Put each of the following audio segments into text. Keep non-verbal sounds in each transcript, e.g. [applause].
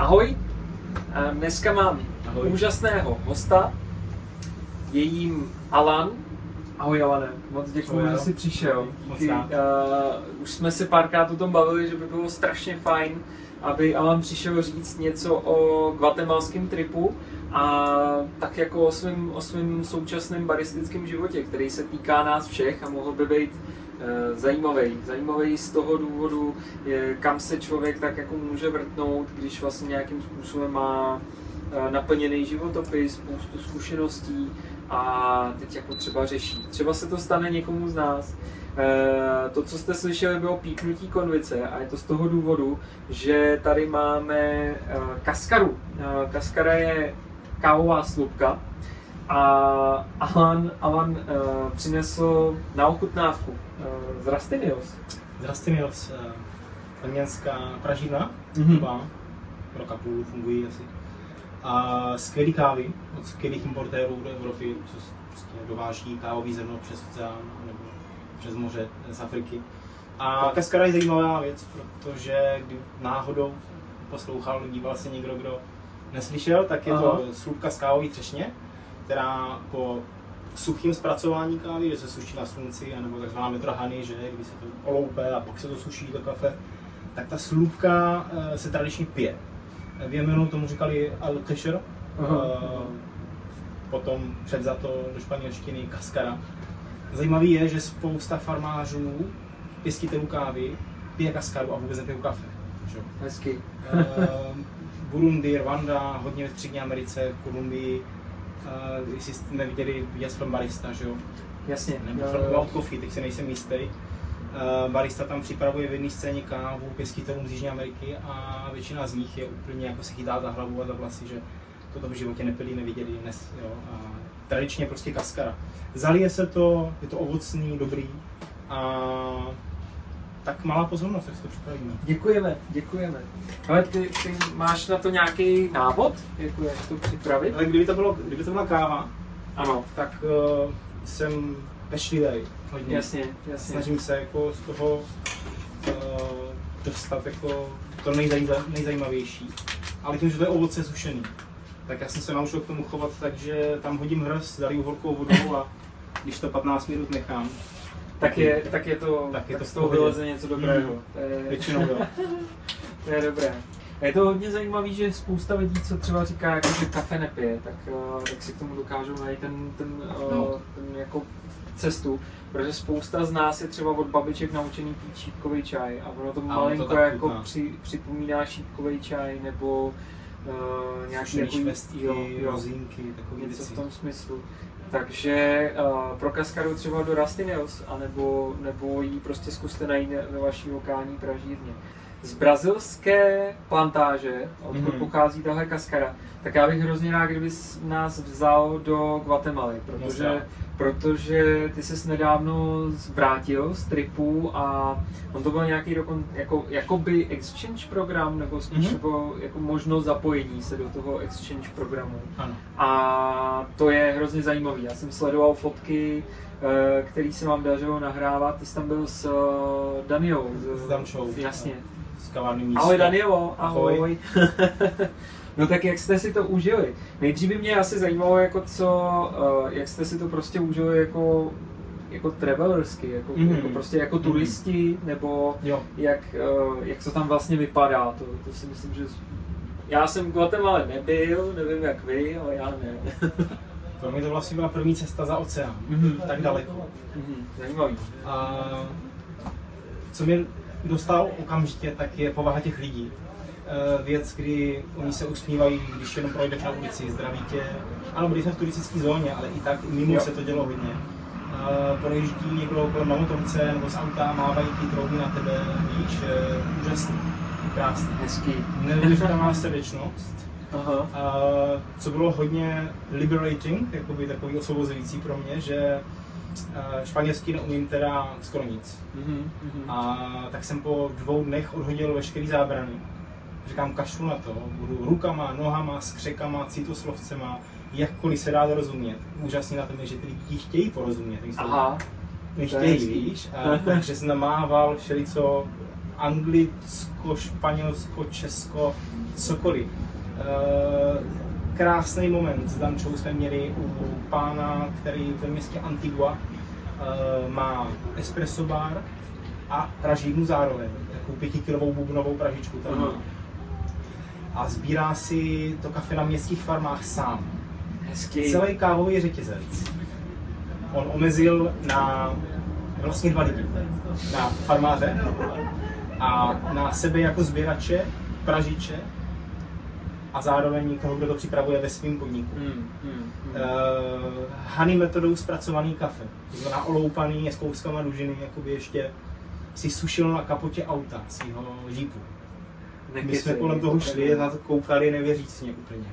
Ahoj, A dneska mám Ahoj. úžasného hosta, je jím Alan. Ahoj Alane, moc děkuji, že jsi přišel. Díky. Uh, už jsme se párkrát o tom bavili, že by bylo strašně fajn, aby Alan přišel říct něco o guatemalském tripu a tak jako o svém o svém současném baristickém životě, který se týká nás všech a mohl by být eh, zajímavý. Zajímavý z toho důvodu, kam se člověk tak jako může vrtnout, když vlastně nějakým způsobem má eh, naplněný životopis, spoustu zkušeností a teď jako třeba řeší. Třeba se to stane někomu z nás. Eh, To, co jste slyšeli, bylo pípnutí konvice a je to z toho důvodu, že tady máme eh, kaskaru. Eh, Kaskara je kávová slupka a Alan, Alan eh, přinesl na ochutnávku eh, z Rastinios. Z Rastinios, uh, arménská pražidla, Mhm. mm-hmm. roka půl fungují asi. A skvělý kávy od skvělých importérů do Evropy, co prostě dováží kávový zrno přes oceán nebo přes moře z Afriky. A kaskara je zajímavá věc, protože kdy náhodou poslouchal, díval se někdo, kdo neslyšel, tak je to Aha. slupka z kávové třešně, která po suchým zpracování kávy, že se suší na slunci, nebo takzvaná metrahany, že kdy se to oloupe a pak se to suší do kafe, tak ta slupka eh, se tradičně pije. V Jemenu tomu říkali al-kesher, Aha. eh, potom převzato do španělštiny kaskara. Zajímavý je, že spousta farmářů, pěstitelů kávy, pije kaskaru a vůbec nepijou kafe. že jo. Hezky. Eh, Burundi, Rwanda, hodně ve Střední Americe, Kolumbii, uh, jestli jste neviděli, viděl jsem barista, že jo? Jasně. Nebo From jo. Wild Coffee, teď si nejsem jistý. Uh, barista tam připravuje v jedné scéně kávu pěstitelům z Jižní Ameriky a většina z nich je úplně jako se chytá za hlavu a za vlasy, že toto v životě nepili, neviděli dnes. Jo? A tradičně prostě kaskara. Zalije se to, je to ovocný, dobrý a tak malá pozornost, jak si to připravíme. Děkujeme, děkujeme. Ale ty, ty máš na to nějaký návod, jako jak to připravit? Ale kdyby to, bylo, kdyby to byla káva, Ano, tak uh, jsem pečlivý hodně. jasně, jasně. Snažím se jako z toho uh, dostat jako to nejzajza, nejzajímavější. Ale tím, že to je ovoce sušený, tak já jsem se naučil k tomu chovat tak, že tam hodím hrst, zaliju horkou vodou a když to 15 minut nechám, Tak je, tak je to, Tak je to z toho vyleze něco dobrého. Mhm. To, je, většinou jo. [laughs] to je dobré. A je to hodně zajímavé, že spousta lidí, co třeba říká, jako, že kafe nepije, tak, eh, tak si k tomu dokážou najít ten, ten, eh, No. ten jako cestu, protože spousta z nás je třeba od babiček naučený pít šípkový čaj a ono to malinko jako chutná. při, připomíná šípkový čaj nebo uh, nějaký jako švestky, jo, jo, rozinky, takové něco věci. v tom smyslu. Takže uh, pro kaskaru třeba do Rastinios, anebo, nebo ji prostě zkuste najít ve vaší lokální pražírně. Z brazilské plantáže, odkud Mhm. pochází tahle kaskara, tak já bych hrozně rád, kdyby nás vzal do Guatemaly, protože. Protože ty ses nedávno vrátil z tripu a on to byl nějaký dokon, jako, jakoby exchange program, nebo spíš Mhm. jako, jako možnost zapojení se do toho exchange programu. Ano. A to je hrozně zajímavý. Já jsem sledoval fotky, eh, který se vám dařilo nahrávat. Ty jsi tam byl s eh, Danielou. S Dančou. Jasně. Z kavárny místo. Ahoj Danielo, ahoj. Ahoj. [laughs] no tak jak jste si to užili? Nejdřív by mě asi zajímalo, jako co, eh, jak jste si to prostě užili jako jako travelersky, jako, Mhm. jako prostě jako Mhm. turisti, nebo Jo. jak, eh, jak to tam vlastně vypadá, to, to si myslím, že já jsem v Guatemala nebyl, nevím jak vy, ale já ne. [laughs] Pro mě to vlastně byla první cesta za oceán. Mhm. Tak daleko. Mhm, Zajímavý. A co mě dostalo okamžitě, tak je povaha těch lidí. Eh, Věc, kdy oni se usmívají, když jenom projdeš na ulici, zdraví tě. Ano, byli jsme v turistické zóně, ale i tak i mimo Jo. se to dělo hodně. Eh, Projíždí někdo kolem na motorce nebo z auta, mávají ty trouby na tebe, víš, eh, úžasný, krásný. Hezký. Neuvěřitelná srdečnost. Aha. A co bylo hodně liberating, jakoby takový osvobozující pro mě, že španělsky neumím teda skoro nic. Mhm, mhm. A tak jsem po dvou dnech odhodil veškerý zábrany. Říkám, kašlu na to, budu rukama, nohama, skřekama, citoslovcema, jakkoliv se dá dorozumět. Úžasně na tom je, že ty lidi chtějí porozumět. Jsou Aha. nechtějí, víš, a, takže jsem namával všelico Anglicko, Španělsko, Česko, cokoliv. Uh, krásný moment s Dančou jsme měli u pána, který ve městě Antigua uh, má espresso bar a praží mu zároveň takovou pětikilovou bubnovou pražičku. Tam a sbírá si to kafe na městských farmách sám. Hezky. Celý kávový řetězec on omezil na vlastně dva lidi. Na farmáře a na sebe jako sběrače, pražiče a zároveň někoho, kdo to připravuje ve svém podniku. Mm, mm, mm. Uh, honey metodou zpracovaný kafe, to znamená oloupaný s kouskama dužiny, jakoby ještě si sušil na kapotě auta svého jeepu. My jsme kolem toho šli a koukali nevěřícně úplně.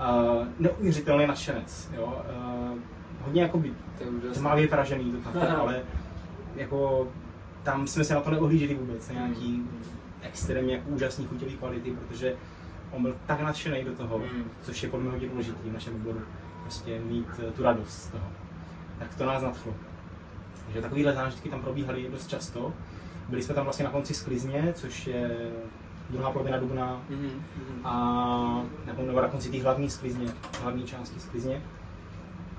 Uh, neuvěřitelný nadšenec. Jo? Uh, hodně jakoby tmavě pražený to kafe, ale jako tam jsme se na to neohlíželi vůbec, na nějaký mm. extrémně jako úžasný chuťový kvality, protože on byl tak nadšený do toho, mm. což je podle mě hodně důležitý v našem oboru, prostě mít uh, tu radost z toho. Tak to nás nadchlo. Takže takovýhle zážitky tam probíhaly dost často. Byli jsme tam vlastně na konci sklizně, což je druhá polovina dubna mm-hmm. a nebo, nebo na konci té hlavní sklizně, hlavní části sklizně.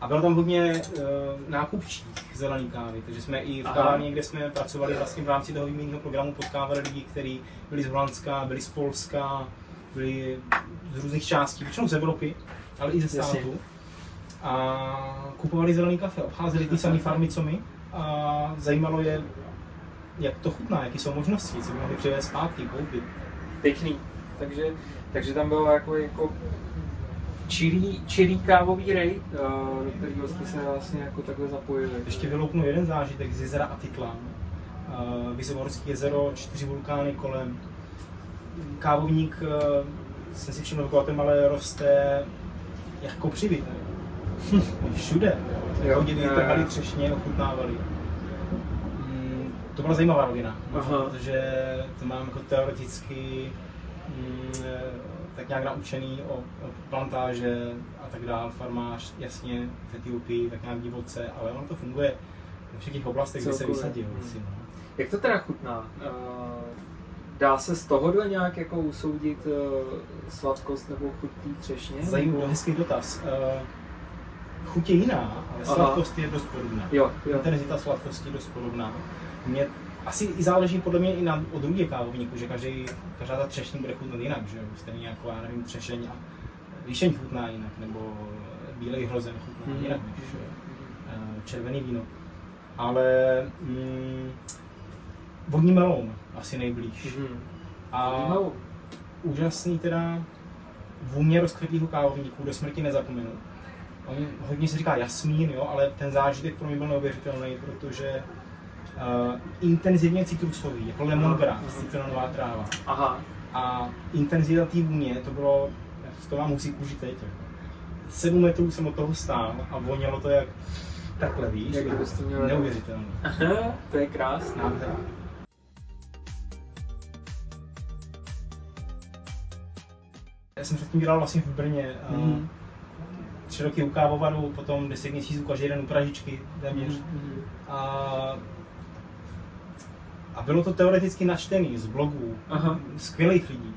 A bylo tam hodně uh, nákupčích zelený kávy, takže jsme i v kavárně, kde jsme pracovali vlastně v rámci toho výměnného programu, potkávali lidi, kteří byli z Holandska, byli z Polska, byli z různých částí, většinou z Evropy, ale i ze států. A kupovali zelený kafe, obcházeli ty samé farmy, co my a zajímalo je, jak to chutná, jaké jsou možnosti, co by mohli přivést zpátky, koupit pěkný. Takže, takže tam bylo jako, jako čirý, čirý kávový rej, eh, do kterého jste se vlastně jako takhle zapojili. Ještě vyloupnu jeden zážitek z jezera Atitlán. Uh, Vysovorský jezero, čtyři vulkány kolem. Kávovník, uh, jsem si všiml v Guatemala, roste jako přivit. [laughs] Všude. Chodili, trhali třešně, ochutnávali to byla zajímavá rovina, Aha. protože to mám jako teoreticky mm, tak nějak naučený o, o plantáže a tak dále, farmář, jasně v Etiopii, tak nějak divoce, ale ono to funguje ve všech těch oblastech, kde se vysadil. Hmm. Si, no. Jak to teda chutná? Dá se z tohohle nějak jako usoudit uh, sladkost nebo chuť té třešně? Zajímavý, hezký dotaz. Uh, chuť je jiná, ale Aha. sladkost je dost podobná. Jo, jo. Intenzita sladkosti je dost podobná. Mě asi i záleží podle mě i na odrůdě kávovníku, že každý, každá ta třešní bude chutnat jinak, že? Stejně jako, já nevím, třešeň a líšeň chutná jinak, nebo bílej hrozen chutná mm. jinak než uh, červený víno. Ale mm, vodní melon asi nejblíž. Mm. A úžasný teda vůně rozkvetlého kávovníku do smrti nezapomenu. On hodně se říká jasmín, jo, ale ten zážitek pro mě byl neuvěřitelný, protože uh, intenzivně citrusový, jako lemongrass, citronová tráva. Aha. A intenzita té vůně, to bylo, to mám husí kůži teď. Sedm metrů jsem od toho stál a vonělo to jak takhle, víš, jak to měl neuvěřitelné. Aha, to je krásné. Nádhera. Já jsem předtím dělal vlastně v Brně. Mm. Tři roky u kávovaru, potom deset měsíců každý den u Pražičky téměř. Mm. A a bylo to teoreticky načtený z blogů Aha. skvělých lidí,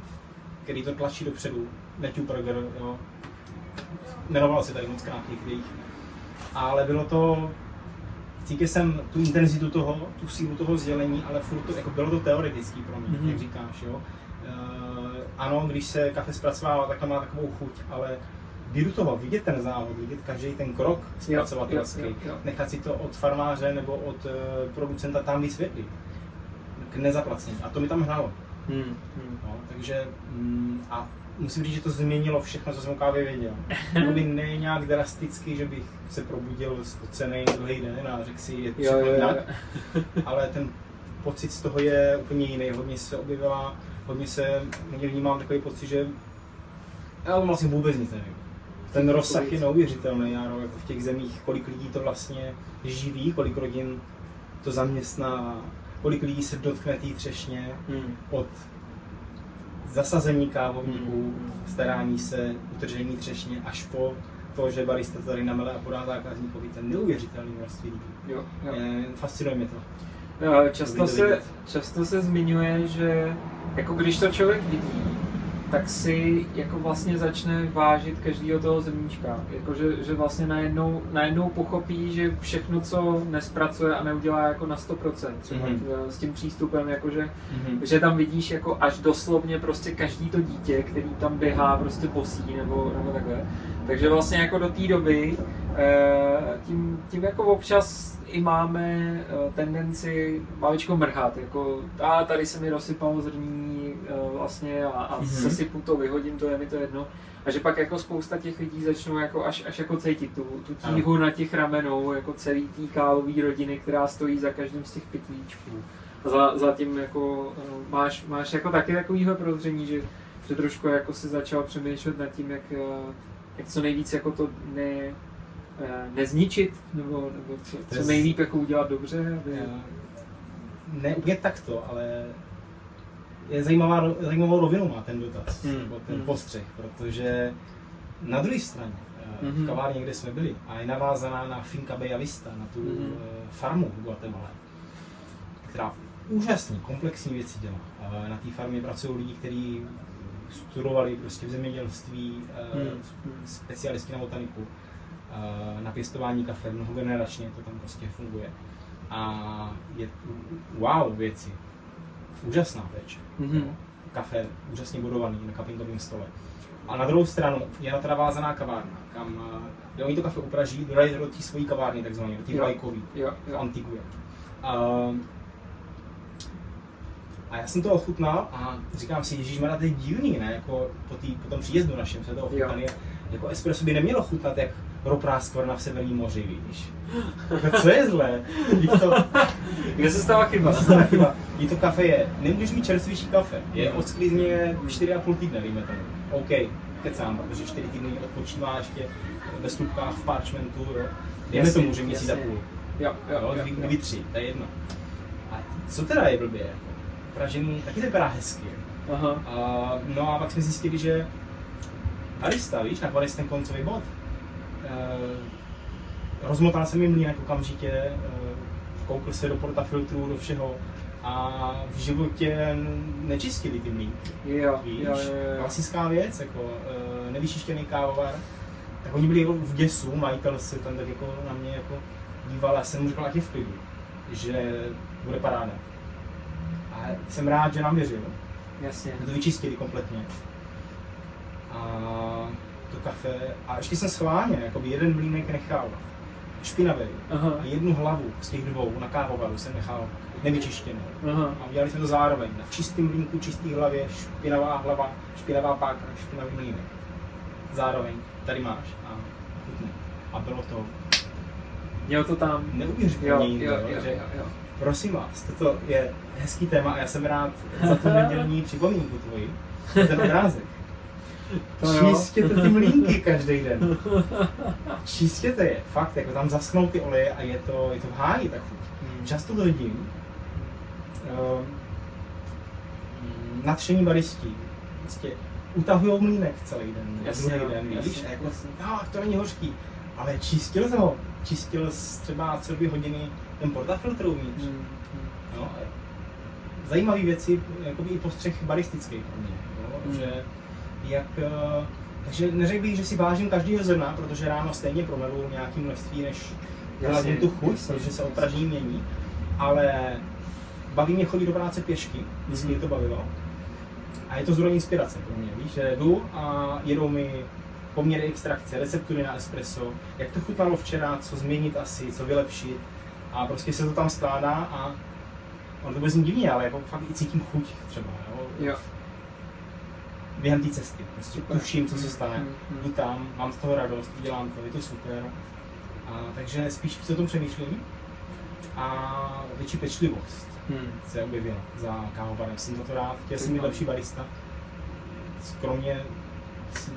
který to tlačí dopředu. Matthew Berger, jo. Jmenoval se tady moc krát některých. Ale bylo to, cítil jsem tu intenzitu toho, tu sílu toho sdělení, ale furt to, jako bylo to teoretický pro mě, mm-hmm. jak říkáš, jo. Uh, ano, když se kafe zpracovává, tak má takovou chuť, ale toho, vidět ten závod, vidět každý ten krok zpracovatelský, nechat si to od farmáře nebo od uh, producenta tam vysvětlit k nezaplacení. A to mi tam hrálo. Hmm. Hmm. No, takže mm, a musím říct, že to změnilo všechno, co jsem o kávě věděl. by [laughs] ne nějak drasticky, že bych se probudil spocený druhý den a řekl si, je všechno jinak. Ale ten pocit z toho je úplně jiný. Hodně se objevila, hodně se, hodně vnímám takový pocit, že já vlastně vůbec nic nevím. Ten rozsah je neuvěřitelný, já no, jako v těch zemích, kolik lidí to vlastně živí, kolik rodin to zaměstná, kolik lidí se dotkne té třešně hmm. od zasazení kávovníků, hmm. starání se, utržení třešně, až po to, že barista to tady namele a podá zákazníkovi ten neuvěřitelný množství lidí. Jo, jo. Fascinuje mě to. Eh, často se, často se zmiňuje, že jako když to člověk vidí, tak si jako vlastně začne vážit každýho toho zrníčka. Jako, že, že vlastně najednou, najednou pochopí, že všechno, co nespracuje a neudělá jako na 100%, třeba mm-hmm. s tím přístupem, jako že, mm-hmm. že tam vidíš jako až doslovně prostě každý to dítě, který tam běhá prostě bosí nebo, nebo takhle. Takže vlastně jako do té doby tím, tím jako občas i máme eh, tendenci maličko mrhat, jako a tady se mi rozsypalo zrní eh, vlastně a, a mm-hmm. sesypu to, vyhodím to, je mi to jedno. A že pak jako spousta těch lidí začnou jako až, až jako cítit tu, tu tíhu na těch ramenou, jako celý tý kálový rodiny, která stojí za každým z těch pytlíčků. A za, za tím jako máš, máš jako taky takovýhle prozření, že, že trošku jako si začal přemýšlet nad tím, jak, jak co nejvíc jako to ne, Eh, nezničit, nebo, nebo co, co nejlíp jako udělat dobře? Aby... Ne úplně takto, ale je zajímavá, zajímavou rovinu má ten dotaz, hmm. nebo ten hmm. postřeh, protože na druhé straně, hmm. v mhm. kavárně, kde jsme byli, a je navázaná na Finca Vista, na tu hmm. farmu v Guatemala, která úžasný, komplexní věci dělá. Na té farmě pracují lidi, kteří studovali prostě v zemědělství, hmm. specialisti na botaniku, na pěstování kafe, mnohogeneračně to tam prostě funguje. A je wow věci. Úžasná péče. Mm-hmm. Kafe úžasně budovaný na kapingovém stole. A na druhou stranu je na to navázaná kavárna, kam kde oni to kafe upraží, dodají do té svojí kavárny, takzvané, do té vlajkový, v Antiguě. A já jsem to ochutnal a říkám si, Ježíš, to je divný, ne? Jako po, tý, po tom příjezdu našem se to ochutnali. Jako espresso by nemělo chutnat jak ropná skvrna v Severním moři, víš. Jako, co je zlé? to... Kde se stala chyba? Kde se stala chyba? Je to kafe je, nemůžeš mít čerstvější kafe. Je od sklizně 4,5 týdne, dejme tomu. OK, kecám, protože 4 týdny odpočívá ještě ve slupkách v parchmentu, jo. Dejme tomu, že měsíc a půl. Jo, jo, jo, jo, tři, to je jedno. A co teda je blbě? Pražený taky to vypadá hezky. Aha. A, no a pak jsme zjistili, že barista, víš, nakonec ten koncový bod, rozmotal jsem jim mlínek okamžitě, uh, koukl se do portafiltru, do všeho a v životě nečistili ty mlínky. Jo, Víš? Jo, jo, jo. Klasická věc, jako uh, nevyčištěný kávovar. Tak oni byli v děsu, majitel se tam tak jako na mě jako díval a jsem mu říkal, ať je v klidu, že bude paráda. A jsem rád, že nám věřil. Jasně. To vyčistili kompletně. A to kafe a ještě jsem schválně, by jeden mlínek nechal špinavý Aha. a jednu hlavu z těch dvou na kávovaru jsem nechal nevyčištěnou. Aha. A udělali jsme to zároveň. Na čistém mlínku, čistý hlavě, špinavá hlava, špinavá páka, špinavý mlínek. Zároveň. Tady máš a chutne. A bylo to Měl to tam. Neuvěřitelně jindo, jo, jo, že jo, jo. Prosím vás, toto je hezký téma a já jsem rád za tu nedělní připomínku tvoji, ten obrázek. Čistěte ty mlínky každý den. Čistěte je, fakt, jako tam zaschnou ty oleje a je to, je to v háji tak Hmm. Často to vidím. Uh, nadšení baristí. Prostě utahují mlínek celý den, jasně, druhý den, víš, jasně, jako, no, to není hořký. Ale čistil jsem ho, čistil třeba celé hodiny ten portafiltr uvnitř. Hmm. hmm. No, zajímavé věci, jakoby i postřeh baristický pro mě, jo, hmm. že jak, eh, takže neřekl bych, že si vážím každého zrna, protože ráno stejně promeru nějaký množství, než hlavně tu chuť, protože se opražení mění, ale baví mě chodit do práce pěšky, vždycky mm-hmm. to bavilo. A je to zdroj inspirace pro mě, víš, že jdu a jedou mi poměry extrakce, receptury na espresso, jak to chutnalo včera, co změnit asi, co vylepšit. A prostě se to tam skládá a on to znít divně, ale jako fakt i cítím chuť třeba. Jo? jo během té cesty. Prostě tuším, co se stane, mm, mm. jdu tam, mám z toho radost, dělám to, je to super. A, takže spíš se o tom přemýšlím a větší pečlivost hmm. se objevila za kávovarem. Jsem za to rád, chtěl jsem být lepší barista. Skromně si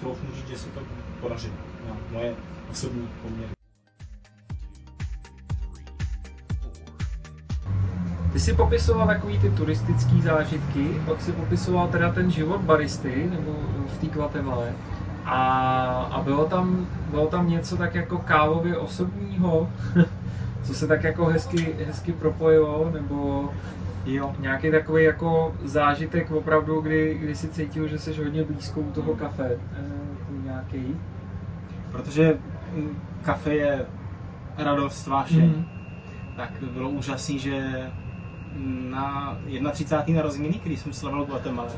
troufnu říct, že se to podařilo na moje osobní poměry. Ty jsi popisoval takový ty turistický zážitky, pak si popisoval teda ten život baristy, nebo v té Guatemala. A, a bylo, tam, bylo tam něco tak jako kávově osobního, [laughs] co se tak jako hezky, hezky propojilo, nebo Jo. nějaký takový jako zážitek opravdu, kdy, kdy si cítil, že jsi hodně blízko u toho kafe, eh, nějaký. Protože mm, kafe je radost, vášeň. Mhm. Tak bylo úžasný, že na 31. narozeniny, když jsem slavil Guatemala,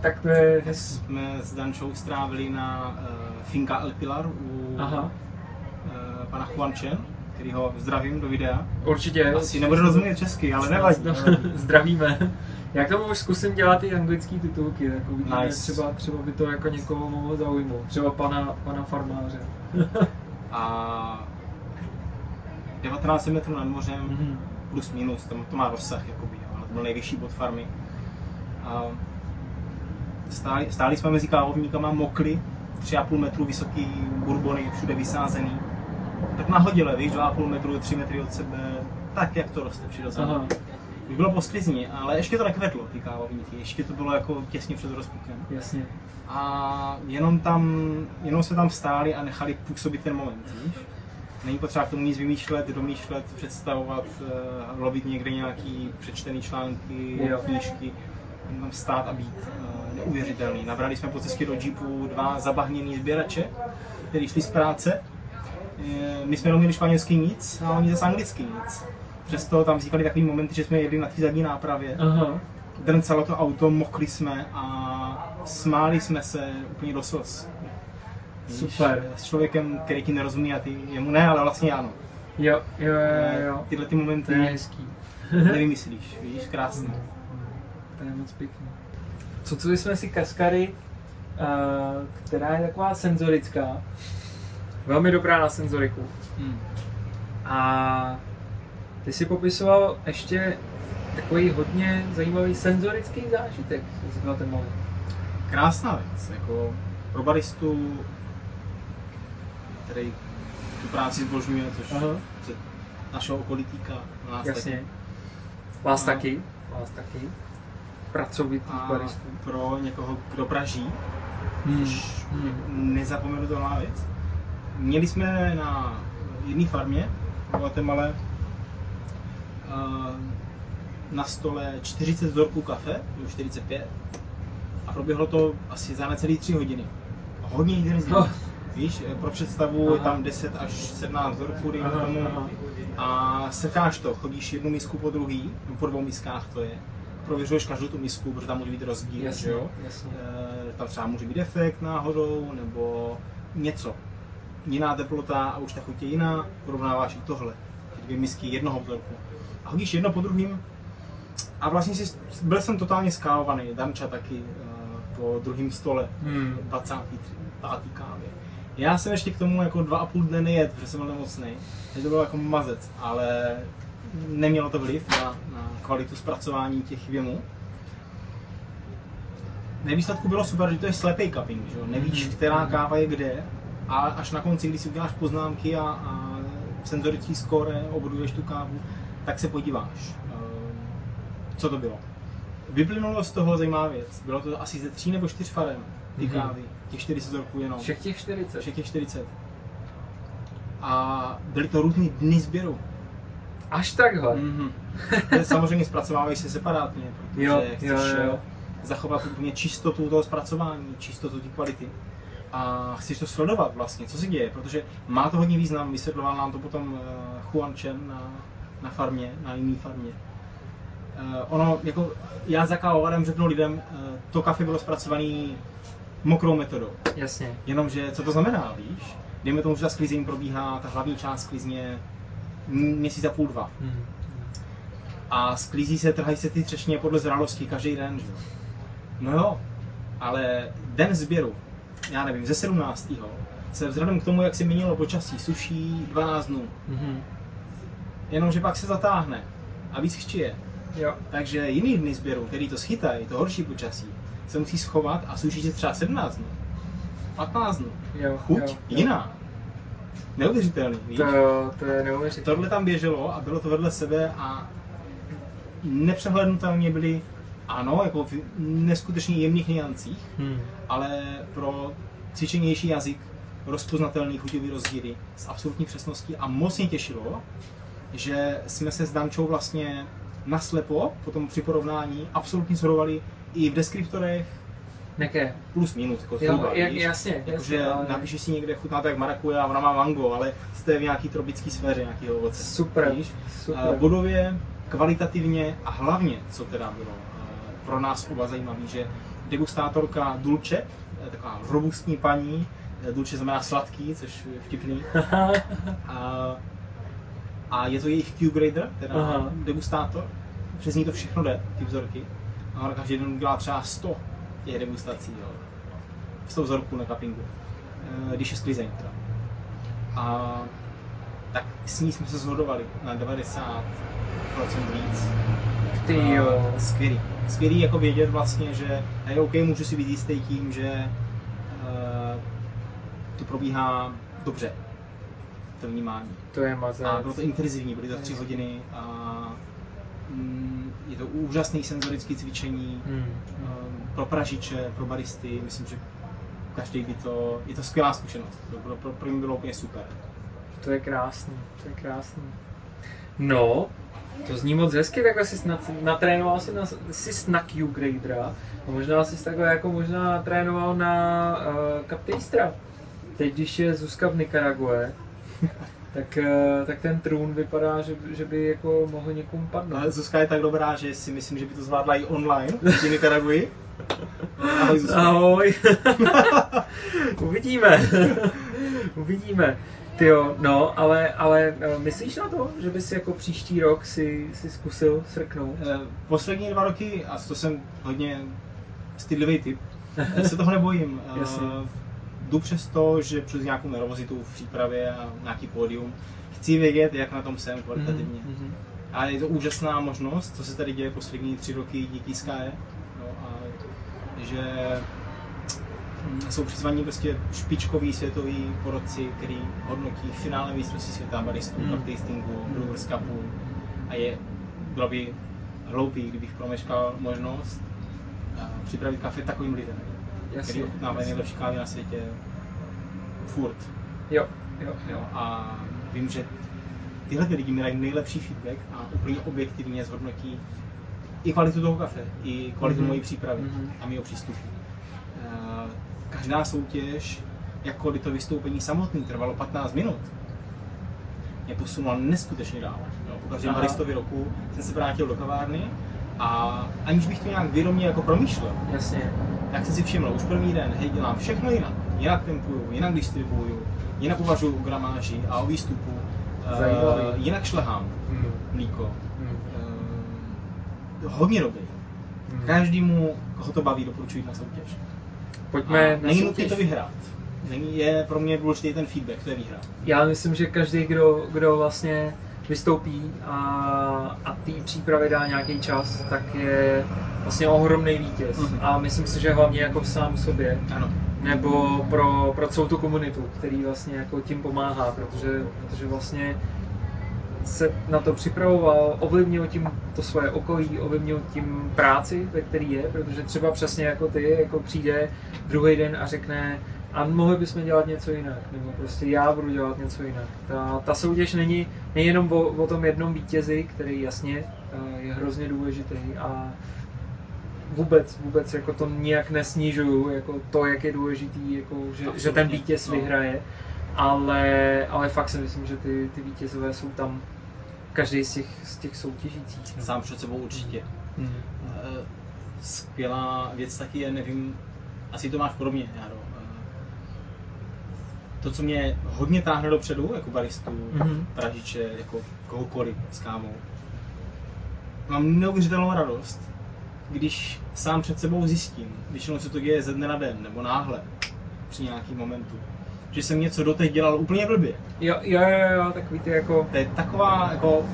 tak to je jsme s Dančou strávili na uh, Finca El Pilar u Aha, uh, pana Juan Chen, který ho zdravím do videa. určitě. Asi nebude rozumět česky, ale nevadí. nevadí. Zdravíme. Já k tomu už zkusím dělat i anglické titulky, tak uvidíme, Nice. třeba, třeba by to jako někoho mohlo zaujmout. Třeba pana, pana farmáře. [laughs] A 19 metrů nad mořem, Mhm. Plus minus, to, to má rozsah, jakoby, jo, ale to byl nejvyšší bod farmy. A stáli, stáli jsme mezi kávovníkama, mokli, 3,5 metru vysoký bourbony, všude vysázený. Tak nahodile, víš, 2,5 metru, 3 metry od sebe, tak jak to roste přirozeně. Už bylo posklizní, ale ještě to nekvetlo, ty kávovníky, ještě to bylo jako těsně před rozpukem. jasně. A jenom tam, jenom se tam stáli a nechali působit ten moment, víš? Není potřeba k tomu nic vymýšlet, domýšlet, představovat, eh, lovit někde nějaký přečtený články, Jo. knížky, tam stát a být eh, neuvěřitelný. Nabrali jsme po cestě do jeepu dva zabahněný sběrače, kteří šli z práce. Eh, My jsme neuměli španělsky nic a oni zase anglicky nic. Přesto tam vznikaly takový momenty, že jsme jeli na té zadní nápravě Aha, drncalo to auto, mokli jsme a smáli jsme se úplně do slz. Víš, Super. S člověkem, který ti nerozumí a ty jemu ne, ale vlastně ano. jo, jo, jo, jo. Tyhle ty To momenty je hezký. [laughs] nevymyslíš, víš, krásný. To je moc pěkný. Cuculi jsme si kaskary, eh, která je taková senzorická. Velmi dobrá na senzoriku. Hmm. A ty si popisoval ještě takový hodně zajímavý senzorický zážitek z Guatemaly. Krásná věc, jako pro baristu, který tu práci zbožňuje, což Aha. se našeho okolí týká, nás Jasně. taky. Vás A- taky. Vás taky. Pracovitých A baristů. pro někoho, kdo praží, Hmm. což Hmm. nezapomenutelná věc. Měli jsme na jedné farmě v Guatemala eh, na stole 40 vzorků kafe, nebo 45, a proběhlo to asi za necelý 3 hodiny. Hodně intenzivní. Oh. Víš, eh, pro představu je Aha. tam 10 až 17 vzorků, dejme tomu, aha. a srkáš to, chodíš jednu misku po druhý, nebo po dvou miskách to je, prověřuješ každou tu misku, protože tam může být rozdíl, Jasně, že jo? jasně. Eh, tam třeba může být defekt náhodou, nebo něco. Jiná teplota a už ta chuť je jiná, porovnáváš i tohle. Ty dvě misky jednoho vzorku. A hodíš jedno po druhým a vlastně si, byl jsem totálně skálovaný, Danča taky eh, po druhém stole, Hmm. 25. kávě. Já jsem ještě k tomu jako dva a půl dne nejet, protože jsem byl nemocný, takže to bylo jako mazec, ale nemělo to vliv na, na kvalitu zpracování těch věmů. Ve výsledku bylo super, že to je slepý cupping, že jo? nevíš, Mhm. která káva je kde, a až na konci, když si uděláš poznámky a, a senzorický skóre, obuduješ tu kávu, tak se podíváš, ehm, co to bylo. Vyplynulo z toho zajímavá věc. Bylo to asi ze tří nebo čtyř farem, ty Mhm. kávy, těch 40 vzorků jenom. Všech těch 40. Všech těch 40. A byly to různý dny sběru. Až takhle. [laughs] Mm-hmm. Samozřejmě zpracovávají se separátně, protože Jo, chceš jo, jo. eh, zachovat úplně čistotu toho zpracování, čistotu té kvality. A chceš to sledovat vlastně, co se děje, protože má to hodně význam, vysvětloval nám to potom eh, Juan Chen na, na farmě, na jiný farmě. Eh, ono, jako já za kávovarem řeknu lidem, to kafe bylo zpracované mokrou metodou. Jasně. Jenomže, co to znamená, víš? Dejme tomu, že ta sklizení probíhá, ta hlavní část sklizně měsíc a půl, dva. Hmm. A sklízí se, trhají se ty třešně podle zralosti každý den, že? No jo, ale den sběru, já nevím, ze 17. se vzhledem k tomu, jak se měnilo počasí, suší 12 dnů. Mhm. Jenomže pak se zatáhne a víc chčije. Jo. Takže jiný dny sběru, který to schytají, to horší počasí, se musí schovat a suší se třeba 17 dnů. 15 dnů. Jo. Chuť jo, jo. jiná. Neuvěřitelný, víš? To, to je neuvěřitelné. Tohle tam běželo a bylo to vedle sebe a nepřehlednutelně byly, ano, jako v neskutečně jemných niancích, Hmm. ale pro cvičenější jazyk, rozpoznatelný chuťový rozdíly s absolutní přesností a moc mě těšilo, že jsme se s Dančou vlastně naslepo, potom při porovnání, absolutně shodovali i v deskriptorech, Jaké? plus minus, jako Jo, zhruba, jak, víš? jasně, jasně, Jakože ale- napíšeš si někde chutná to jak marakuja a ona má mango, ale jste v nějaký tropický sféře nějakého ovoce. Super, Víš? super. A Bodově, kvalitativně a hlavně, co teda bylo eh, pro nás oba zajímavé, že degustátorka Dulce, eh, taková robustní paní, eh, Dulce znamená sladký, což je vtipný, [laughs] a, a je to jejich Q-grader, teda Aha. degustátor, přes ní to všechno jde, ty vzorky. A ona každý den udělá třeba 100 těch degustací, jo. 100 vzorků na cuppingu, eh, když je sklizeň teda. A tak s ní jsme se shodovali na 90% víc. Ty jo. Skvělý. Skvělý jako vědět vlastně, že hej, OK, můžu si být jistý tím, že uh, to probíhá dobře, to vnímání. To je mazec. A bylo to intenzivní, byly to tři hodiny a mm, je to úžasné senzorické cvičení Hmm. um, pro pražiče, pro baristy, myslím, že každý by to, je to skvělá zkušenost, to bylo, pro, pro mě bylo úplně super. To je krásný, to je krásný. No, to zní moc hezky, takhle jsi snad, natrénoval si, na, jsi na Q-gradera a možná jsi takhle jako možná trénoval na uh, Captastra. Teď, když je Zuzka v Nikarague, tak, uh, tak ten trůn vypadá, že, že by jako mohl někomu padnout. Ale Zuzka je tak dobrá, že si myslím, že by to zvládla i online, v Nikaraguji. Ahoj Zuzka. Ahoj. [laughs] Uvidíme. Uvidíme. Ty jo, no, ale, ale eh, myslíš na to, že bys jako příští rok si, si zkusil srknout? Eh, Poslední dva roky, a to jsem hodně stydlivý typ, eh, se toho nebojím. [laughs] Eh, Jasně. Jdu přes to, že přes nějakou nervozitu v přípravě a nějaký pódium chci vědět, jak na tom jsem kvalitativně. Mhm. A je to úžasná možnost, co se tady děje poslední tři roky díky Sky. No a že mm, jsou přizvaní prostě špičkoví světoví porodci, který hodnotí finále mistrovství světa baristů, Mm. mm. tastingu, Brewers Cupu a je, bylo by hloupý, kdybych promeškal možnost a, připravit kafe takovým lidem, Jasně. který ochutnávají nejlepší kávy na světě furt. Jo, jo, jo. A vím, že tyhle ty lidi mi dají nejlepší feedback a úplně objektivně zhodnotí i kvalitu toho kafe, i kvalitu Mhm. mojí přípravy Mhm. a mého přístupu. Eh, Každá soutěž, jakkoliv to vystoupení samotný trvalo 15 minut, mě posunula neskutečně dál. Jo, po každém baristovi roku jsem se vrátil do kavárny a aniž bych to nějak vědomě jako promýšlel, Jasně. Tak jsem si všiml, už první den, hej, dělám všechno jinak. Jinak tempuju, jinak distribuju, jinak uvažuju o gramáži a o výstupu, Zajímavý. jinak šlehám Hmm. mlíko. Hmm. Eh, hodně dobrý. Hmm. Každému, koho to baví, doporučuji na soutěž. Pojďme A na není nutné to vyhrát. Není, je pro mě důležitý ten feedback, to je výhra. Já myslím, že každý, kdo, kdo vlastně vystoupí a, a té přípravě dá nějaký čas, tak je vlastně ohromný vítěz. Mhm. A myslím si, že hlavně jako sám sobě, Ano. nebo pro, pro celou tu komunitu, který vlastně jako tím pomáhá, protože, protože vlastně se na to připravoval, ovlivnil tím to svoje okolí, ovlivnil tím práci, ve který je, protože třeba přesně jako ty, jako přijde druhý den a řekne, a mohli bychom dělat něco jinak, nebo prostě já budu dělat něco jinak. Ta, ta soutěž není nejenom o, o tom jednom vítězi, který jasně eh, je hrozně důležitý a vůbec, vůbec jako to nijak nesnižuju, jako to, jak je důležitý, jako, že, že ten vítěz no. vyhraje, ale, ale fakt si myslím, že ty, ty vítězové jsou tam každý z těch, z těch soutěžících. no. Sám před sebou určitě. Eh, Skvělá věc taky je, nevím, asi to máš podobně, Jaro. Eh, To, co mě hodně táhne dopředu, jako baristu, Mhm. pražiče, jako kohokoliv s kávou, mám neuvěřitelnou radost, když sám před sebou zjistím, většinou se to děje ze dne na den, nebo náhle, při nějakým momentu, že jsem něco doteď dělal úplně blbě. Jo, jo, jo, jo, takový ty jako... To je taková, jako,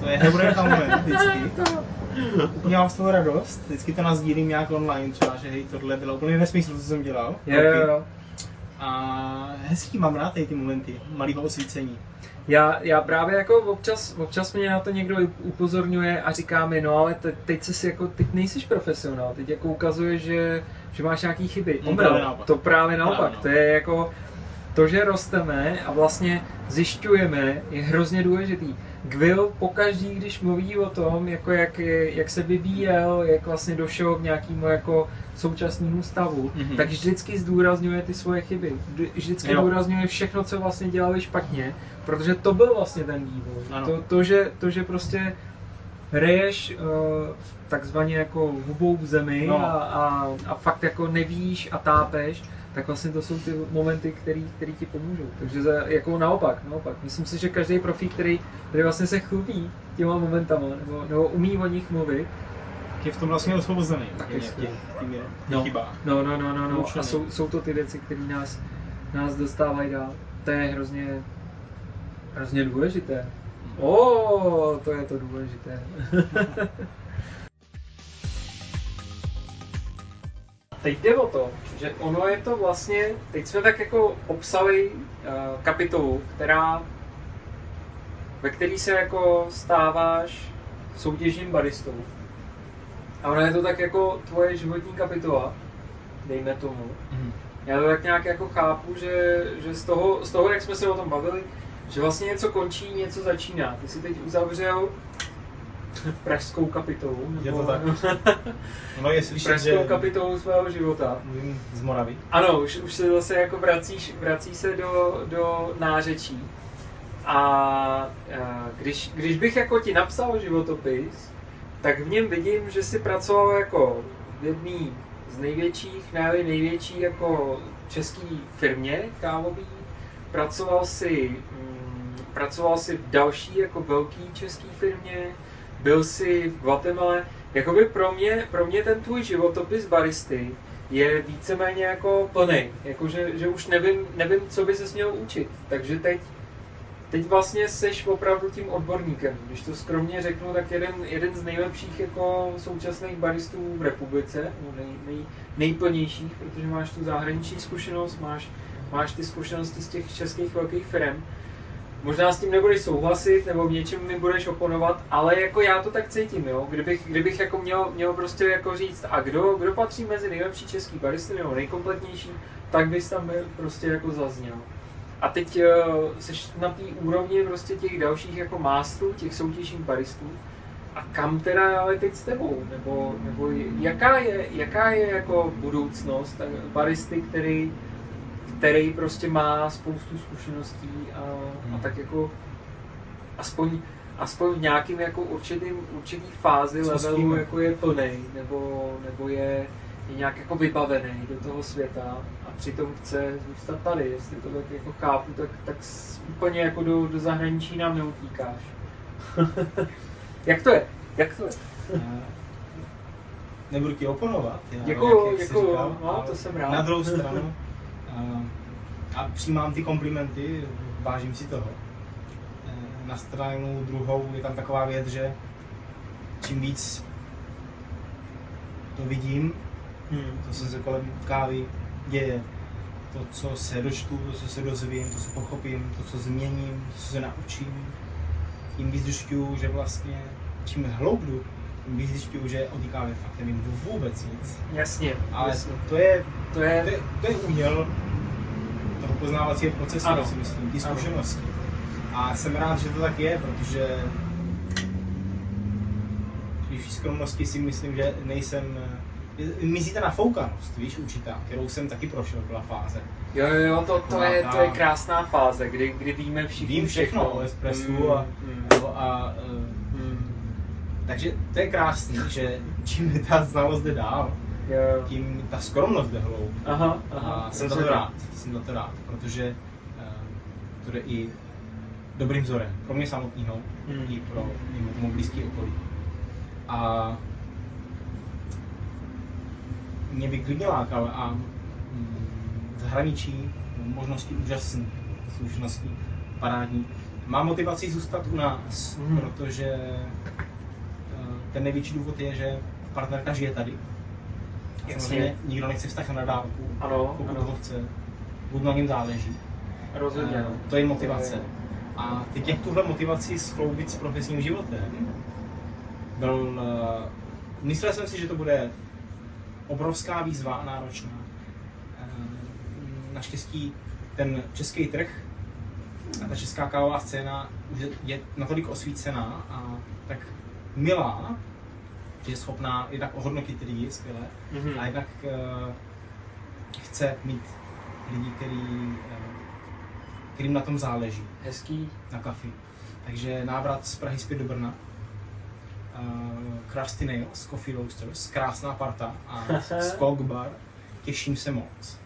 to je heureka moment vždycky. [laughs] Úplně mám z toho radost, vždycky to nazdílím nějak online, třeba, že hej, tohle bylo úplně nesmysl, co jsem dělal. Jo, jo, jo. A hezký mám rád tady ty momenty malého osvícení. Já, já právě jako občas, občas mě na to někdo upozorňuje a říká mi, no ale te, teď jsi jako, teď nejsiš profesionál, teď jako ukazuje, že, že máš nějaký chyby. No, právě naopak. To právě naopak, Právě to je jako, to, že rosteme a vlastně zjišťujeme, je hrozně důležitý. Gwill pokaždý, když mluví o tom, jako jak, jak se vyvíjel, jak vlastně došel k nějakému jako současnému stavu, Mhm. tak vždycky zdůrazňuje ty svoje chyby. Vždy- Vždycky Jo. zdůrazňuje všechno, co vlastně dělali špatně, protože to byl vlastně ten vývoj. Ano. To, to, že, to, že prostě reješ uh, takzvaně jako hubou v zemi No. a, a, a fakt jako nevíš a tápeš, tak vlastně to jsou ty momenty, který, který ti pomůžou. Takže za, jako naopak, naopak. Myslím si, že každý profík, který, který vlastně se chlubí těma momentama, nebo, nebo umí o nich mluvit, Je v tom vlastně osvobozený. Tak je těch, v těch No. No, no, no, no, no. A jsou, jsou to ty věci, které nás, nás dostávají dál. To je hrozně, hrozně důležité. O, to je to důležité. [laughs] Teď jde o to, že ono je to vlastně, teď jsme tak jako obsali uh, kapitolu, která, ve který se jako stáváš soutěžním baristou. A ono je to tak jako tvoje životní kapitola, dejme tomu. Mhm. Já to tak nějak jako chápu, že, že z, toho, z toho, jak jsme se o tom bavili, že vlastně něco končí, něco začíná. Ty si teď uzavřel pražskou kapitolu. Je to tak. Ono [laughs] je slyšet, pražskou že kapitolu svého života. mluvím z Moravy. Ano, už, už se zase jako vracíš, vrací se do, do nářečí. A, když, když bych jako ti napsal životopis, tak v něm vidím, že jsi pracoval jako v jedné z největších, ne největší jako český firmě kávový. Pracoval si, mm, pracoval si v další jako velký český firmě, byl si v Guatemala. Jakoby pro mě, pro mě ten tvůj životopis baristy je víceméně jako plný. Jakože, že už nevím, nevím, co by se měl učit. Takže teď, teď vlastně seš opravdu tím odborníkem. Když to skromně řeknu, tak jeden, jeden z nejlepších jako současných baristů v republice, nej, nej, nejplnějších, protože máš tu zahraniční zkušenost, máš, máš ty zkušenosti z těch českých velkých firm. Možná s tím nebudeš souhlasit, nebo v něčem mi budeš oponovat, ale jako já to tak cítím, jo. Kdybych, kdybych jako měl, měl prostě jako říct, a kdo, kdo patří mezi nejlepší český baristy nebo nejkompletnější, tak bys tam byl prostě jako zazněl. A teď jsi na té úrovni prostě těch dalších jako mástrů, těch soutěžních baristů. A kam teda ale teď s tebou? Nebo, nebo jaká, je, jaká je jako budoucnost baristy, který, který prostě má spoustu zkušeností a, a Hmm. tak jako aspoň, aspoň v nějakým jako určitým, určitý fázi Co levelu tím? jako je plný nebo, nebo je, je nějak jako vybavený do toho světa a přitom chce zůstat tady. Jestli to tak jako chápu, tak, tak úplně jako do, do zahraničí nám neutíkáš. [laughs] Jak to je? Jak to je? Eh, Nebudu ti oponovat. já, Děkuju, jak- děkuju, říkal, no, to jsem rád. Na druhou stranu, a přijímám ty komplimenty, vážím si toho. Eh, Na stranu druhou je tam taková věc, že čím víc to vidím, Hmm. to, co se kolem kávy děje, to, co se dočtu, to, co se dozvím, to, co pochopím, to, co změním, to, co se naučím, tím víc zjišťuju, že vlastně čím hloubnu, tím víc zjišťuju, že o té kávě fakt nevím vůbec nic. Jasně, Ale jasně. to je, To to je, je, to je úděl toho poznávacího procesu, Ano. si myslím, ty Ano. zkušenosti. A jsem rád, že to tak je, protože při vší skromnosti si myslím, že nejsem eh, mizí ta nafoukanost, víš, určitá, kterou jsem taky prošel, byla fáze. jo, jo, jo, to, to, je, to je krásná fáze, kdy, kdy víme všichni Vím všechno o espressu a, mm, a, a eh, mm, takže to je krásný, že čím ta znalost jde dál, jo, jo. tím ta skromnost jde hloub. Aha, aha. A jsem za to rád, jsem za to rád, protože uh, to je i dobrým vzorem pro mě samotného Hmm. i pro i můj blízký okolí. A mě by klidně lákal a mm, v zahraničí možnosti úžasný, zkušenosti parádní. Mám motivaci zůstat u nás, Mhm. protože eh, ten největší důvod je, že partnerka žije tady. Jasně. Samozřejmě nikdo nechce vztah na dálku, Ano, pokud ano. ho chce. buď na něm záleží. Rozhodně. No. To je motivace. A teď jak tuhle motivaci skloubit s profesním životem, byl, eh, myslel jsem si, že to bude obrovská výzva a náročná. Eh, Naštěstí ten český trh a ta česká kávová scéna už je- natolik osvícená a tak milá, je schopná jednak ohodnotit lidi skvěle Mhm. a jednak eh, chce mít lidi, který, eh, kterým na tom záleží, Hezký. na kafi. Takže návrat z Prahy zpět do Brna. Uh, Krusty Nails, Coffee Roasters, krásná parta a [laughs] Skog Bar. Těším se moc.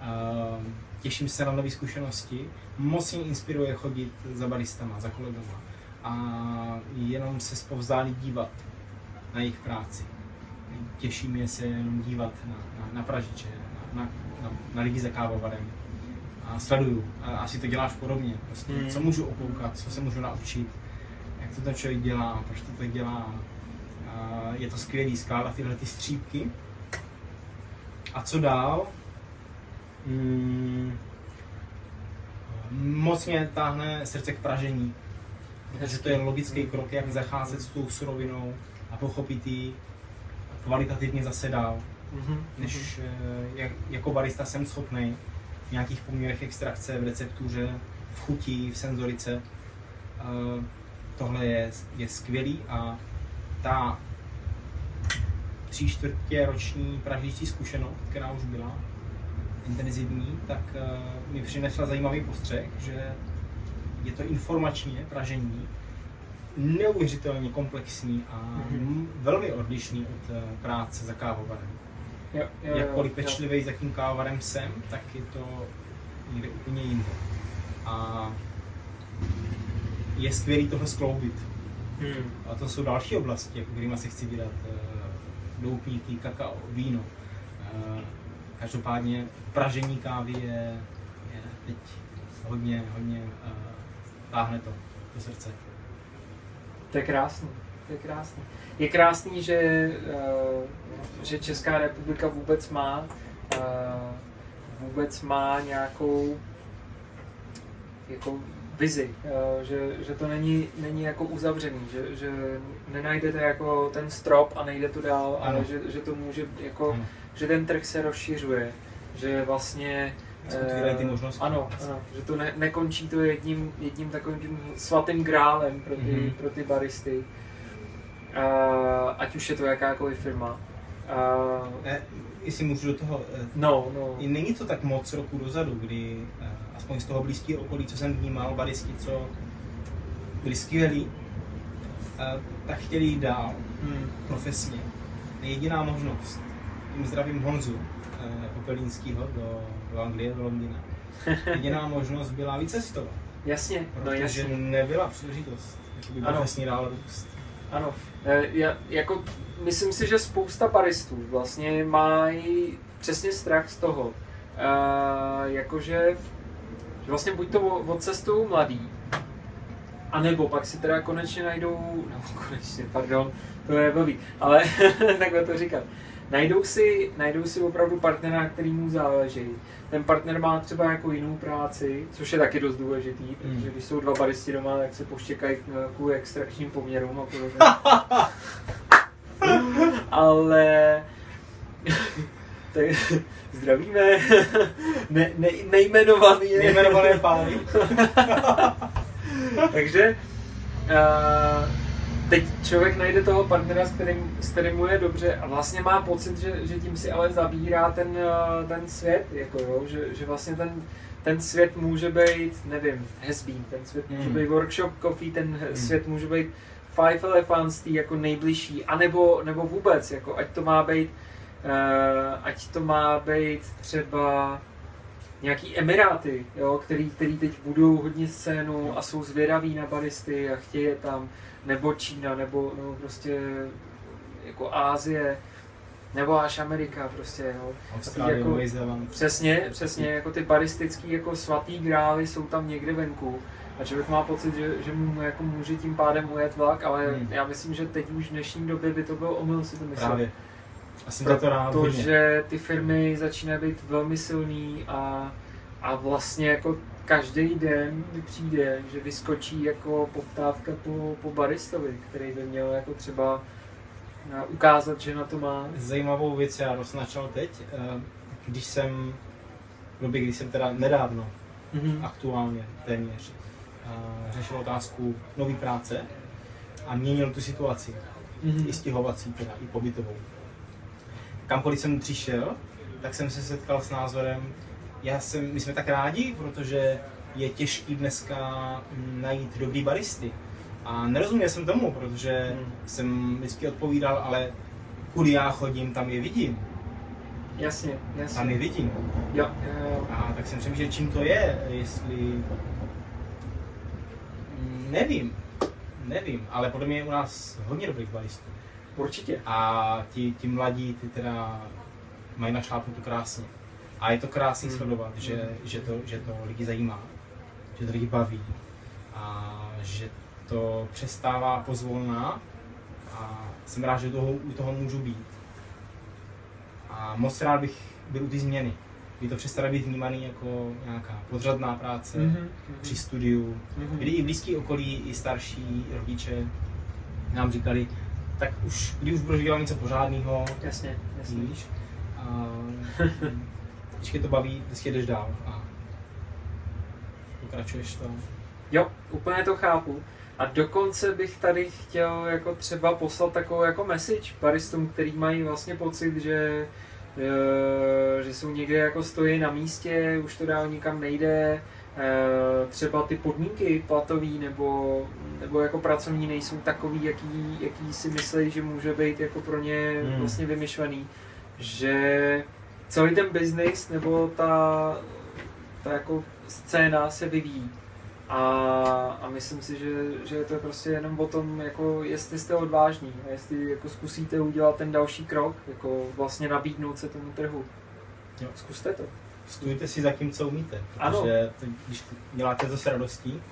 Uh, těším se na nové zkušenosti. Moc mě inspiruje chodit za baristama, za kolegama a jenom se zpovzdálí dívat na jejich práci. Těší mě se jenom dívat na, na, na pražiče, na, na, na, na lidi za kávovarem. A sleduju. A asi to děláš podobně. Prostě, Mm. Co můžu okoukat, co se můžu naučit, jak to ten člověk dělá, proč to tak dělá. A je to skvělý skládat tyhle ty střípky. A co dál? Mm, moc mě táhne srdce k pražení, protože to je logický krok, jak zacházet s tou surovinou a pochopit ji kvalitativně zase dál, Mhm. než eh, jak, jako barista jsem schopný v nějakých poměrech extrakce, v receptuře, v chuti, v senzorice. Eh, Tohle je, je skvělý a ta tři čtvrtě roční pražící zkušenost, která už byla intenzivní, tak eh, mi přinesla zajímavý postřeh, že je to informačně pražení neuvěřitelně komplexní a Mhm. velmi odlišný od eh, práce za kávovarem. Jo, jo, jo, Jakkoliv jo. pečlivý, za jakým kávovarem jsem, tak je to někde úplně jinde. A je skvělý tohle skloubit. Hmm. A to jsou další oblasti, jako kterými se chci vydat. eh, Doupníky, kakao, víno. Eh, Každopádně pražení kávy je, je teď hodně, hodně táhne to do srdce. To je krásný. To je krásný. Je krásný, že, eh, že Česká republika vůbec má eh, vůbec má nějakou jako vizi, eh, že, že to není, není jako uzavřený, že, že nenajdete jako ten strop a nejde to dál, ale Ano. že, že to může jako, Ano. že ten trh se rozšiřuje, že vlastně Se otvírají ty eh, možnosti. Ano, ano, že to ne, nekončí to jedním, jedním takovým tím svatým grálem pro ty, Mhm. mm-hmm. pro ty baristy. Uh, ať už je to jakákoliv firma. Uh, Eh, jestli můžu do toho, no, no. Není to tak moc roku dozadu, kdy aspoň z toho blízkého okolí, co jsem vnímal, baristi, co byli skvělí, eh, tak chtěli jít dál Hmm. profesně. Jediná možnost, tím zdravím Honzu eh, Popelínskýho do, do Anglie, do Londýna, [laughs] jediná možnost byla vycestovat, Jasně, no protože jasně. nebyla příležitost jakoby Ano. profesně dál růst. Ano, Eh, já, jako, myslím si, že spousta baristů vlastně mají přesně strach z toho, uh, jakože že vlastně buď to odcestují mladý, a nebo pak si teda konečně najdou, no konečně, pardon, to je blbý, ale [laughs] takhle to říkat. Najdou si, najdou si opravdu partnera, který mu záleží. Ten partner má třeba jako jinou práci, což je taky dost důležitý, protože Hmm. když jsou dva baristi doma, tak se poštěkají k- extrakčním poměrům a podobně. [laughs] Ale [laughs] tak, [laughs] zdravíme. Ne, ne, nejmenovaný je. Nejmenované pány. Takže uh, teď člověk najde toho partnera, s kterým, s kterým mu je dobře a vlastně má pocit, že, že tím si ale zabírá ten, uh, ten svět, jako jo, že, že vlastně ten, ten svět může být, nevím, has-been, ten svět může Hmm. být workshop coffee, ten Hmm. svět může být Five Elephants, tý jako nejbližší, anebo nebo vůbec, jako ať to má být, uh, ať to má být třeba nějaký Emiráty, jo, který, který teď budou hodně scénu a jsou zvědaví na baristy a chtějí je tam, nebo Čína, nebo, nebo prostě jako Ázie, nebo až Amerika prostě, jo. Austrálie, Jako-. Přesně, přesně, jako ty baristický jako svatý grály jsou tam někde venku a člověk má pocit, že, že mu jako může tím pádem ujet vlak, ale Hmm. já myslím, že teď už v dnešní době by to byl omyl si to myslet. Právě. A jsem za to rád. Protože ty firmy začínají být velmi silný a a vlastně jako každý den mi přijde, že vyskočí jako poptávka po, po baristovi, který by měl jako třeba eh, ukázat, že na to má. Zajímavou věc já roznačal teď, eh, když jsem, v době, když jsem teda nedávno, Mhm. aktuálně téměř, eh, řešil otázku nové práce a měnil tu situaci, Mhm. i stěhovací, teda i pobytovou. Kamkoliv jsem přišel, tak jsem se setkal s názorem, já jsem, my jsme tak rádi, protože je těžký dneska mm, najít dobrý baristy. A nerozuměl jsem tomu, protože Hmm. jsem vždycky odpovídal, ale kudy já chodím, tam je vidím. Jasně, jasně. Tam je vidím. Jo, jo, A tak jsem přemýšlel, čím to je, jestli... Nevím, nevím, ale podle mě je u nás hodně dobrých baristů. Určitě. A ti, ti mladí, ty teda mají našlápnuto krásně. A je to krásný Hmm. sledovat, že, Hmm. že, to, že to lidi zajímá, že to lidi baví a že to přestává pozvolná a jsem rád, že toho, u toho můžu být. A moc rád bych byl u té změny, kdy to přestane být vnímaný jako nějaká podřadná práce Mhm, při studiu, mhm. kdy i blízký okolí, i starší rodiče nám říkali, tak už, kdy už budeš dělat něco pořádného, Jasně, jasně. víš, a [laughs] když tě to baví, vždycky jdeš dál a pokračuješ to. Jo, úplně to chápu. A dokonce bych tady chtěl jako třeba poslat takovou jako message baristům, který mají vlastně pocit, že, eh, že jsou někde jako stojí na místě, už to dál nikam nejde, třeba ty podmínky platový nebo, nebo jako pracovní nejsou takový, jaký, jaký si myslí, že může být jako pro ně Hmm. vlastně vymyšlený, že celý ten business nebo ta, ta jako scéna se vyvíjí. A, a myslím si, že, že je to prostě jenom o tom, jako jestli jste odvážní a jestli jako zkusíte udělat ten další krok, jako vlastně nabídnout se tomu trhu. Jo. Zkuste to. Stůjte si za tím, co umíte, Ano. protože to, když děláte to s radostí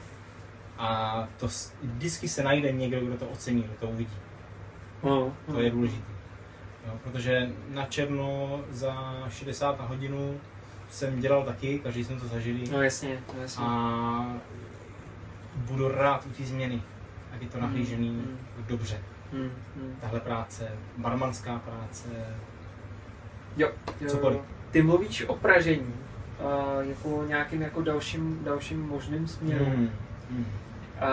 a to vždycky se najde někdo, kdo to ocení, kdo to uvidí. No, To je důležité. Jo, protože na černo za 60 na hodinu jsem dělal taky, každý jsme to zažili. No jasně, no jasně. A budu rád u té změny, jak je to Hmm, nahlížený hmm. dobře. Hmm, hmm. Tahle práce, barmanská práce, Jo, Cokoliv. ty mluvíš o pražení, a jako nějakým jako dalším, dalším možným směrem. Hmm. Hmm. A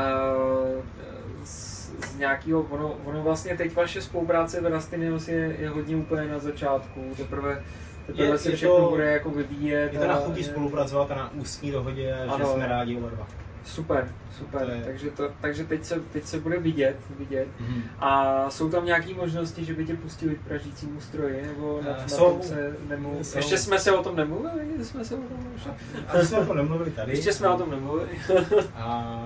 z, z nějakého, ono, ono vlastně teď vaše spolupráce v Rastinius je, je hodně úplně na začátku, teprve, teprve Je- se je všechno to- bude jako vyvíjet. Je to na chutí spolupracovat a na ústní dohodě, že Ano. jsme rádi oba dva. Super, super, To je- takže, to, takže teď, se, teď se bude vidět, vidět. Hmm. A jsou tam nějaké možnosti, že by tě pustili k pražícímu stroji, nebo na, Eh, na jsou. tom se nemluví? Jsou. Ještě jsme se o tom nemluvili, jsme se o tom ještě, A jsme o tom nemluvili tady. ještě jsme o tom nemluvili. [laughs] A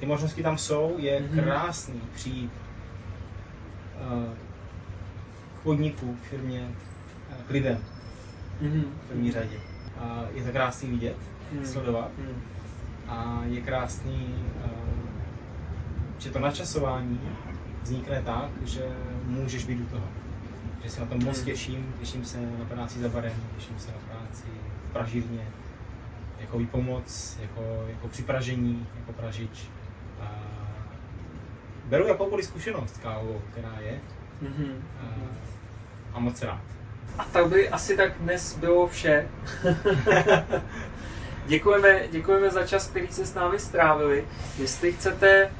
ty možnosti tam jsou, je Mhm. krásný přijít eh, k podniku, k firmě, eh, k lidem Mhm. v první řadě. A je to krásný vidět, Mhm. sledovat Mhm. A je krásný, eh, že to načasování vznikne tak, že můžeš být u toho. Že se na tom moc Mhm. těším, těším se na práci za barem, těším se na práci v pražírně, jako výpomoc, jako, jako při pražení, jako pražič. A beru jakoukoliv zkušenost kávou, která je Mhm. a, a moc rád. A tak by asi tak dnes bylo vše. [laughs] děkujeme, děkujeme za čas, který se s námi strávili. Jestli chcete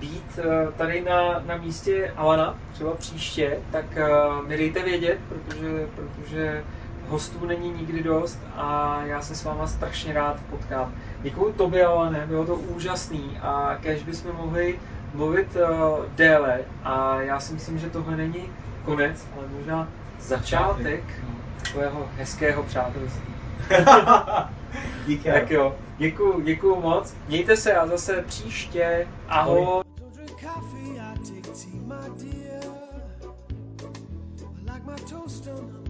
být eh, tady na, na místě Alana, třeba příště, tak eh, mi dejte vědět, protože, protože hostů není nikdy dost a já se s váma strašně rád potkám. Děkuji tobě, Alane, bylo to úžasný a kež bychom mohli mluvit uh, déle a já si myslím, že tohle není konec, ale možná začátek No. takového hezkého přátelství. [laughs] Díky. Tak jo, děkuju, děkuju moc. Mějte se a zase příště. Ahoj. Don't